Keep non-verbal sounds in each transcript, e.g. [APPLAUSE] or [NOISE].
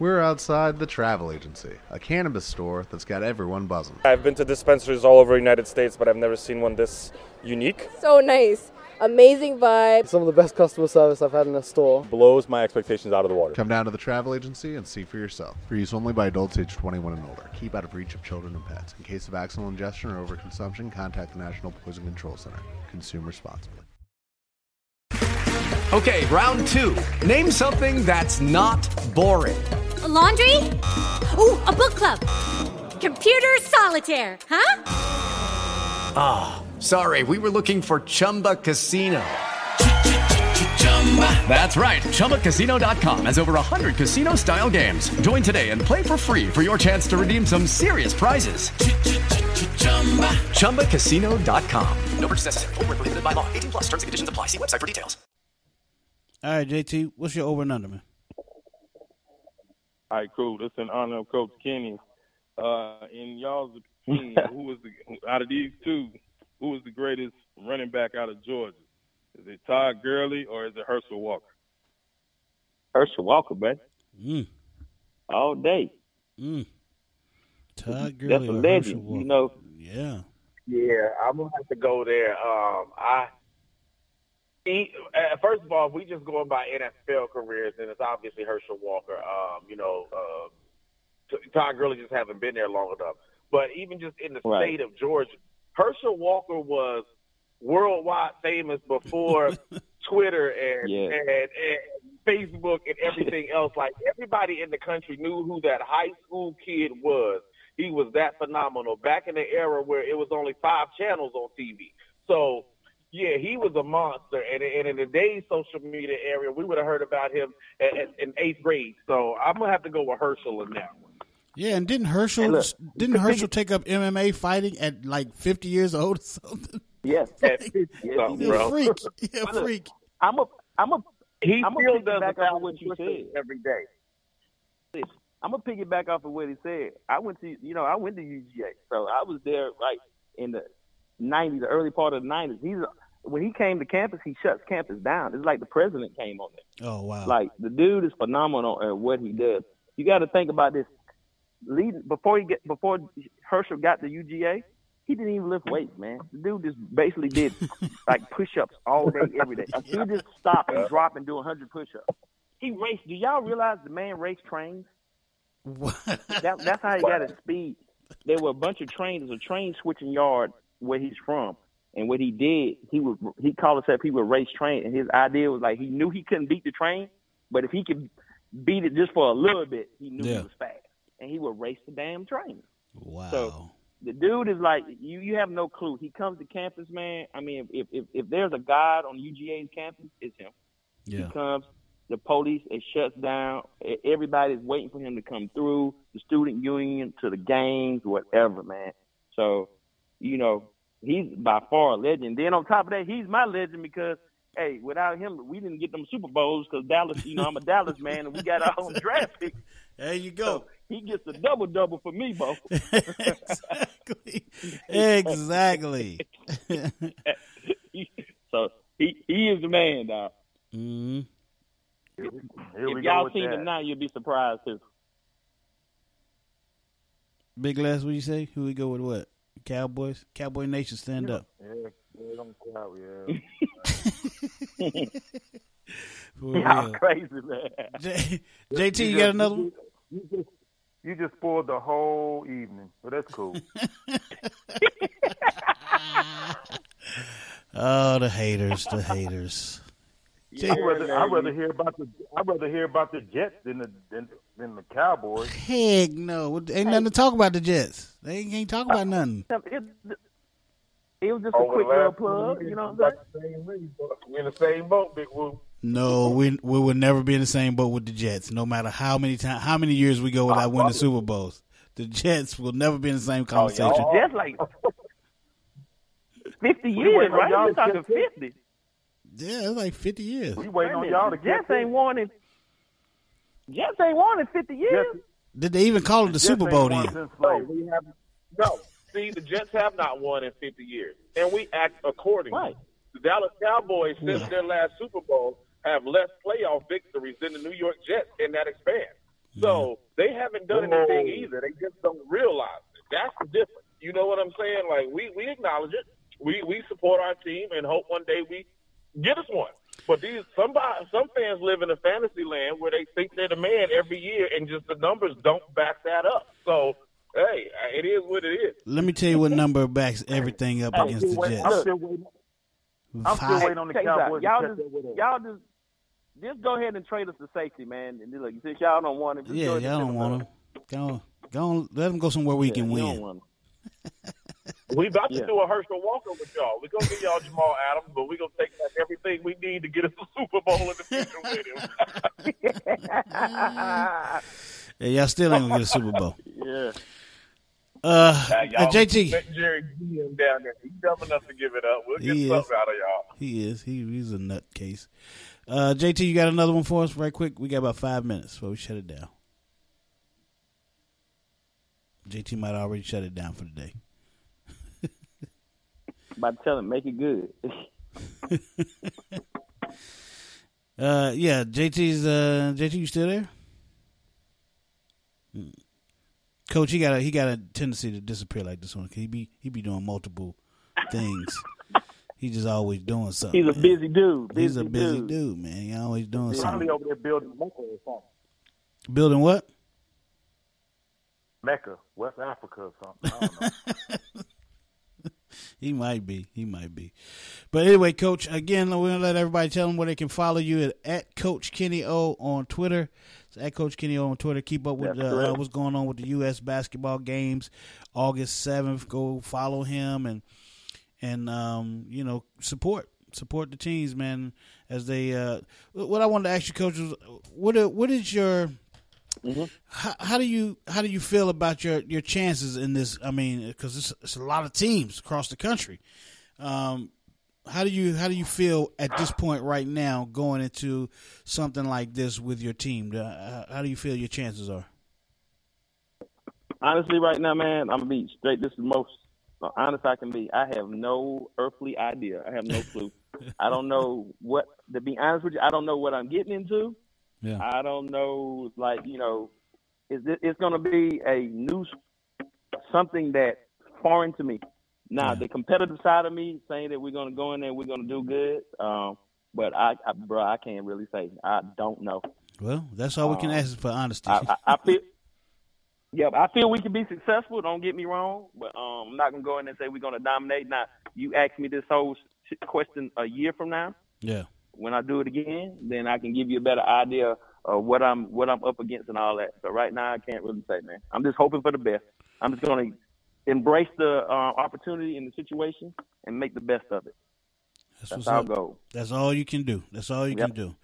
We're outside the travel agency, a cannabis store that's got everyone buzzing. I've been to dispensaries all over the United States, but I've never seen one this unique. So nice. Amazing vibe. Some of the best customer service I've had in a store. Blows my expectations out of the water. Come down to the travel agency and see for yourself. For use only by adults age 21 and older. Keep out of reach of children and pets. In case of accidental ingestion or overconsumption, contact the National Poison Control Center. Consume responsibly. Okay, round two. Name something that's not boring. A laundry? Ooh, a book club. Computer solitaire, huh? Ah, oh, sorry, we were looking for Chumba Casino. That's right. ChumbaCasino.com has over 100 casino style games. Join today and play for free for your chance to redeem some serious prizes. ChumbaCasino.com. No purchase necessary. Full prohibited by law. 18 plus terms and conditions apply. See website for details. All right, JT, what's your over and under, man? All right, cool. This in honor of Coach Kenny. Uh, in y'all's opinion, [LAUGHS] who was the out of these two, who was the greatest running back out of Georgia? Is it Todd Gurley or is it Herschel Walker? Herschel Walker, man. Mm. All day. Mm. Todd Gurley That's a legend, you know. Yeah. Yeah, I'm gonna have to go there. Um, I he, uh, first of all, if we just going by NFL careers, then it's obviously Herschel Walker. Um, you know, uh, Todd Gurley just haven't been there long enough. But even just in the Right. state of Georgia, Herschel Walker was worldwide famous before [LAUGHS] Twitter and, Yeah. and and Facebook and everything [LAUGHS] else. Like everybody in the country knew who that high school kid was. He was that phenomenal back in the era where it was only five channels on TV. So yeah, he was a monster. And, and in today's social media area, we would have heard about him at, at, in eighth grade. So I'm gonna have to go with Herschel in that one. Yeah, and didn't Herschel Hey, look, didn't Herschel take up MMA fighting at like fifty years old or something? Yes. At [LAUGHS] 50 something, Yeah, bro. freak. [LAUGHS] Yeah, Look, freak. I'm a I'm a He I'm still gonna does piggyback a off what you said. every day. I'm gonna piggyback off of what he said. I went to you know I went to UGA, so I was there right in the '90s, the early part of the '90s. He's when he came to campus, he shuts campus down. It's like the president came on there. Oh wow. Like the dude is phenomenal at what he does. You got to think about this. Leading before he get before Herschel got to UGA, he didn't even lift weights, man. The dude just basically did [LAUGHS] like push-ups all day, every day. He just stopped and drop and do 100 push-ups. He raced. Do y'all realize the man raced trains? That, that's how he got his speed. There were a bunch of trains, a train switching yard where he's from. And what he did, he would he called himself he would race train, and his idea was like he knew he couldn't beat the train, but if he could beat it just for a little bit, he knew Yeah. he was fast, and he would race the damn train. Wow. So the dude is like you. You have no clue. He comes to campus, man. I mean, if if if there's a god on UGA's campus, it's him. yeah. He comes. The police it shuts down. Everybody's waiting for him to come through. The student union to the games, whatever, man. So, you know, he's by far a legend. Then on top of that, he's my legend because hey, without him, we didn't get them Super Bowls because Dallas. You know, I'm a Dallas man, and we got our own draft pick. There you go. He gets a double double for me, Bo. [LAUGHS] exactly. Exactly. [LAUGHS] so he he is the man, dog. mm Here If we go y'all with seen that. him now, you'll be surprised too. Big Les, what you say? Who we go with what? Cowboys? Cowboy Nation, stand up. Yeah, yeah, don't clout, yeah. [LAUGHS] [LAUGHS] For Y'all real. crazy, man. J- JT, you got another one? You just, you just spoiled the whole evening, but that's cool. [LAUGHS] Oh, the haters, the haters. I'd rather, I'd rather hear about the I'd rather hear about the Jets than the than, than the Cowboys. Heck no. What- Ain't nothing to talk about the Jets. They ain't, ain't talk about nothing. It, [LAUGHS] it was just Over a quick little plug, you know what I'm we're in the same We're in the same boat, Big Woo. No, we we will never be in the same boat with the Jets. No matter how many time, how many years we go without winning [LAUGHS] Super Bowls, the Jets will never be in the same oh, conversation. saying? Just like 50 [LAUGHS] years, waiting right? y'all We're talking 50. Yeah, it's like fifty years. We waiting on Wait y'all to minute, catch Jets ain't won in Jets ain't won in 50 years. Jets, Did they even call it the Jets Super Bowl won then? No, we have no. See, the Jets have not won in 50 years, and we act accordingly. Right. The Dallas Cowboys, since Yeah. their last Super Bowl, have less playoff victories than the New York Jets in that expanse. So they haven't done anything either. They just don't realize it. That's the difference. You know what I'm saying? Like we we acknowledge it. We we support our team and hope one day we get us one. But these somebody some fans live in a fantasy land where they think they're the man every year, and just the numbers don't back that up. So hey, it is what it is. Let me tell you what number backs everything up against the I'm Jets. still waiting. I'm still waiting on the Check this out. Cowboys. Y'all just, up with us. y'all just, just go ahead and trade us the safety, man. And look, since y'all don't want him, Yeah, y'all don't want him. Go, go on, let him go somewhere where he can Yeah, don't win. [LAUGHS] want him. We about to Yeah. do a Herschel Walker with y'all. We're gonna give y'all Jamal Adams, but we're gonna take back everything we need to get us a Super Bowl in the future with him. [LAUGHS] Yeah, y'all still ain't gonna get a Super Bowl. [LAUGHS] Yeah. Uh, Now, uh, y'all JT, Jerry down there. He's dumb enough to give it up. We'll get He is. out of y'all. he is. He, he's a nutcase. Uh, JT, you got another one for us, right quick? We got about five minutes before we shut it down. JT might already shut it down for the day. About to tell him, make it good. [LAUGHS] Uh, yeah, JT's. Uh, JT, you still there? Hmm. Coach, he got a he got a tendency to disappear like this one. He be he be doing multiple things. He just always doing something. He's a man. busy dude. He's a busy busy dude. dude, man. He always doing Probably something. over there building Mecca or something. Building what? Mecca, West Africa or something. I don't know. [LAUGHS] [LAUGHS] He might be. He might be. But anyway, Coach, again, we're going to let everybody tell them where they can follow you at, at Coach Kenny O on Twitter. It's at Coach Kenny O on Twitter. Keep up with uh, what's going on with the U.S. basketball games. August 7th, go follow him and, and um, you know, support. Support the teams, man, as they. Uh, what I wanted to ask you, Coach, was what what is your how, how do you how do you feel about your, your chances in this? I mean, because it's, it's a lot of teams across the country. Um, how do you how do you feel at this point right now going into something like this with your team? Uh, How do you feel your chances are? Honestly, right now, man, I'm gonna be straight. This is the most honest I can be. I have no earthly idea. I have no clue. [LAUGHS] I don't know what. To be honest with you, I don't know what I'm getting into. Yeah. I don't know, like you know, is it, it's going to be a new something that foreign to me. Now, the competitive side of me saying that we're going to go in there, and we're going to do good. Um, but I, I, bro, I can't really say. I don't know. Well, that's all we can Um, ask for honesty. I, I, I feel. Yeah, I feel we can be successful. Don't get me wrong, but um, I'm not gonna go in and say we're gonna dominate. Now, you ask me this whole question a year from now, yeah. When I do it again, then I can give you a better idea of what I'm what I'm up against and all that. So right now, I can't really say, man. I'm just hoping for the best. I'm just gonna embrace the uh, opportunity and the situation and make the best of it. That's, That's our up. goal. That's all you can do. That's all you Yep. can do.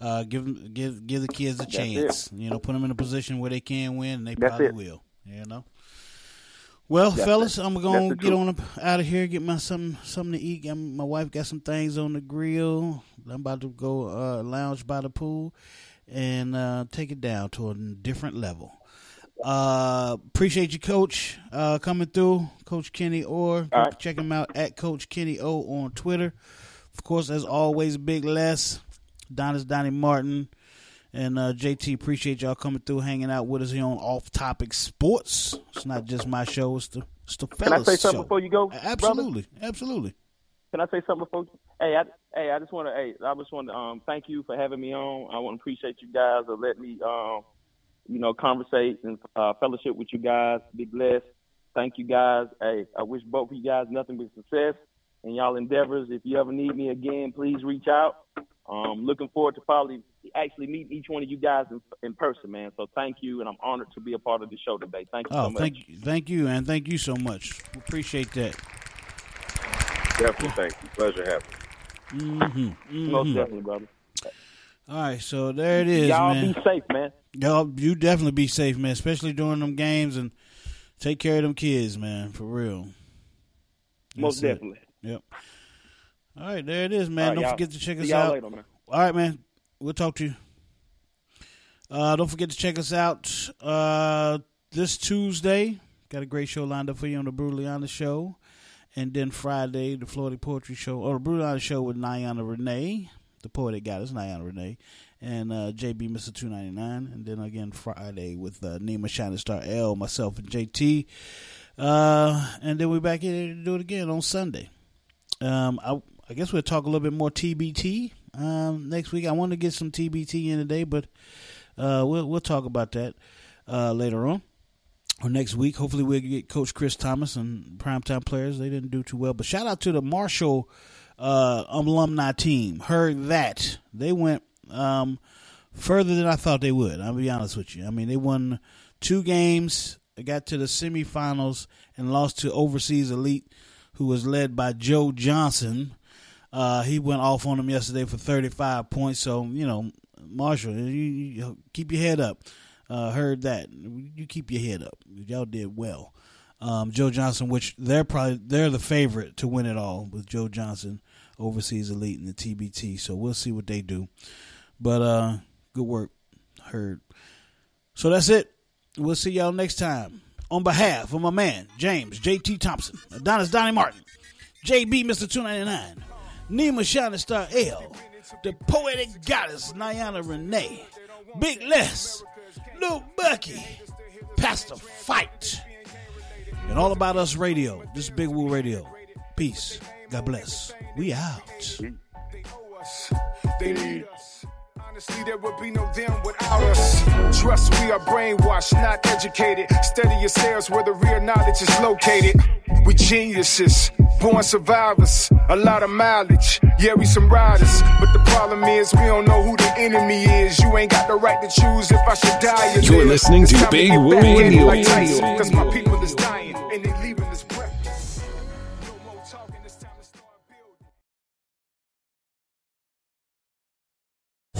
Uh, give give give the kids a That's chance. You know, put them in a position where they can win, and they That's probably it. will. You know. Well, That's fellas, it. I'm gonna get on up out of here, get my something something to eat. My wife got some things on the grill. I'm about to go uh, lounge by the pool and uh, take it down to a different level. Uh, appreciate you, Coach, uh, coming through, Coach Kenny Orr. Go Check him out at Coach Kenny O on Twitter. Of course, as always, Big Les, Donis Donnie Martin, and uh, JT. Appreciate y'all coming through, hanging out with us here on Off Topic Sports. It's not just my show; it's the it's the Can I fellas say something show. before you go? brother? Absolutely, absolutely. Can I say something before? Hey, I, hey, I just want to, hey, I just want to um, thank you for having me on. I want to appreciate you guys for letting me, um, you know, conversate and uh, fellowship with you guys. Be blessed. Thank you guys. Hey, I wish both of you guys nothing but success in y'all endeavors. If you ever need me again, please reach out. Um, looking forward to probably actually meeting each one of you guys in, in person, man. So thank you, and I'm honored to be a part of the show today. Thank you Oh, so much. thank you, thank you, and thank you so much. Appreciate that. Definitely, thank you. Pleasure having you. Mm-hmm, Most definitely, brother. All right, so there it is, Y'all man. be safe, man. Y'all, you definitely be safe, man, especially during them games, and take care of them kids, man, for real. Most That's it. definitely. Yep. All right, there it is, man. All right, don't y'all. forget to check See us y'all out. later, man. All right, man. We'll talk to you. Uh, don't forget to check us out uh, this Tuesday. Got a great show lined up for you on the Brutally Honest Show. And then Friday, the Florida Poetry Show, or the Brutally Honest Show with Nyana Renee, the poet that got us, Nyana Renee. and uh, JB Mr. Two Ninety Nine, and then again Friday with uh, Nima Shining Star L, myself, and JT. Uh, and then we're back here to do it again on Sunday. Um, I, I guess we'll talk a little bit more TBT um, next week. I want to get some TBT in today, but uh, we'll we'll talk about that uh, later on or next week. Hopefully, we'll get Coach Chris Thomas and primetime players. They didn't do too well, but shout out to the Marshall uh, alumni team. Heard that they went um, further than I thought they would. I'll be honest with you. I mean, they won two games, got to the semifinals, and lost to Overseas Elite, who was led by Joe Johnson. Uh, he went off on them yesterday for 35 points. So, you know, Marshall, you, you keep your head up. Uh, heard that. You keep your head up. Y'all did well. Um, Joe Johnson, which they're probably they're the favorite to win it all with Joe Johnson, overseas elite in the TBT. So we'll see what they do. But uh, good work. Heard. So that's it. We'll see y'all next time. On behalf of my man James JT Thompson, Adonis Donnie Martin, JB Mr. Two Ninety Nine, Nima Shining Star L, the poetic goddess Nyana Renee, Big Les, Lil Bucky, Pastor Fight, and All About Us Radio. This is Big Woo Radio. Peace. God bless. We out. They us. They need us. Honestly, there would be no them without us. Trust we are brainwashed, not educated. Study yourselves where the real knowledge is located. We geniuses, born survivors. A lot of mileage, yeah, we some riders. But the problem is, we don't know who the enemy is. You ain't got the right to choose if I should die or You're listening to Big Woo back in it Radio. like Cause my people is dying, and they leaving us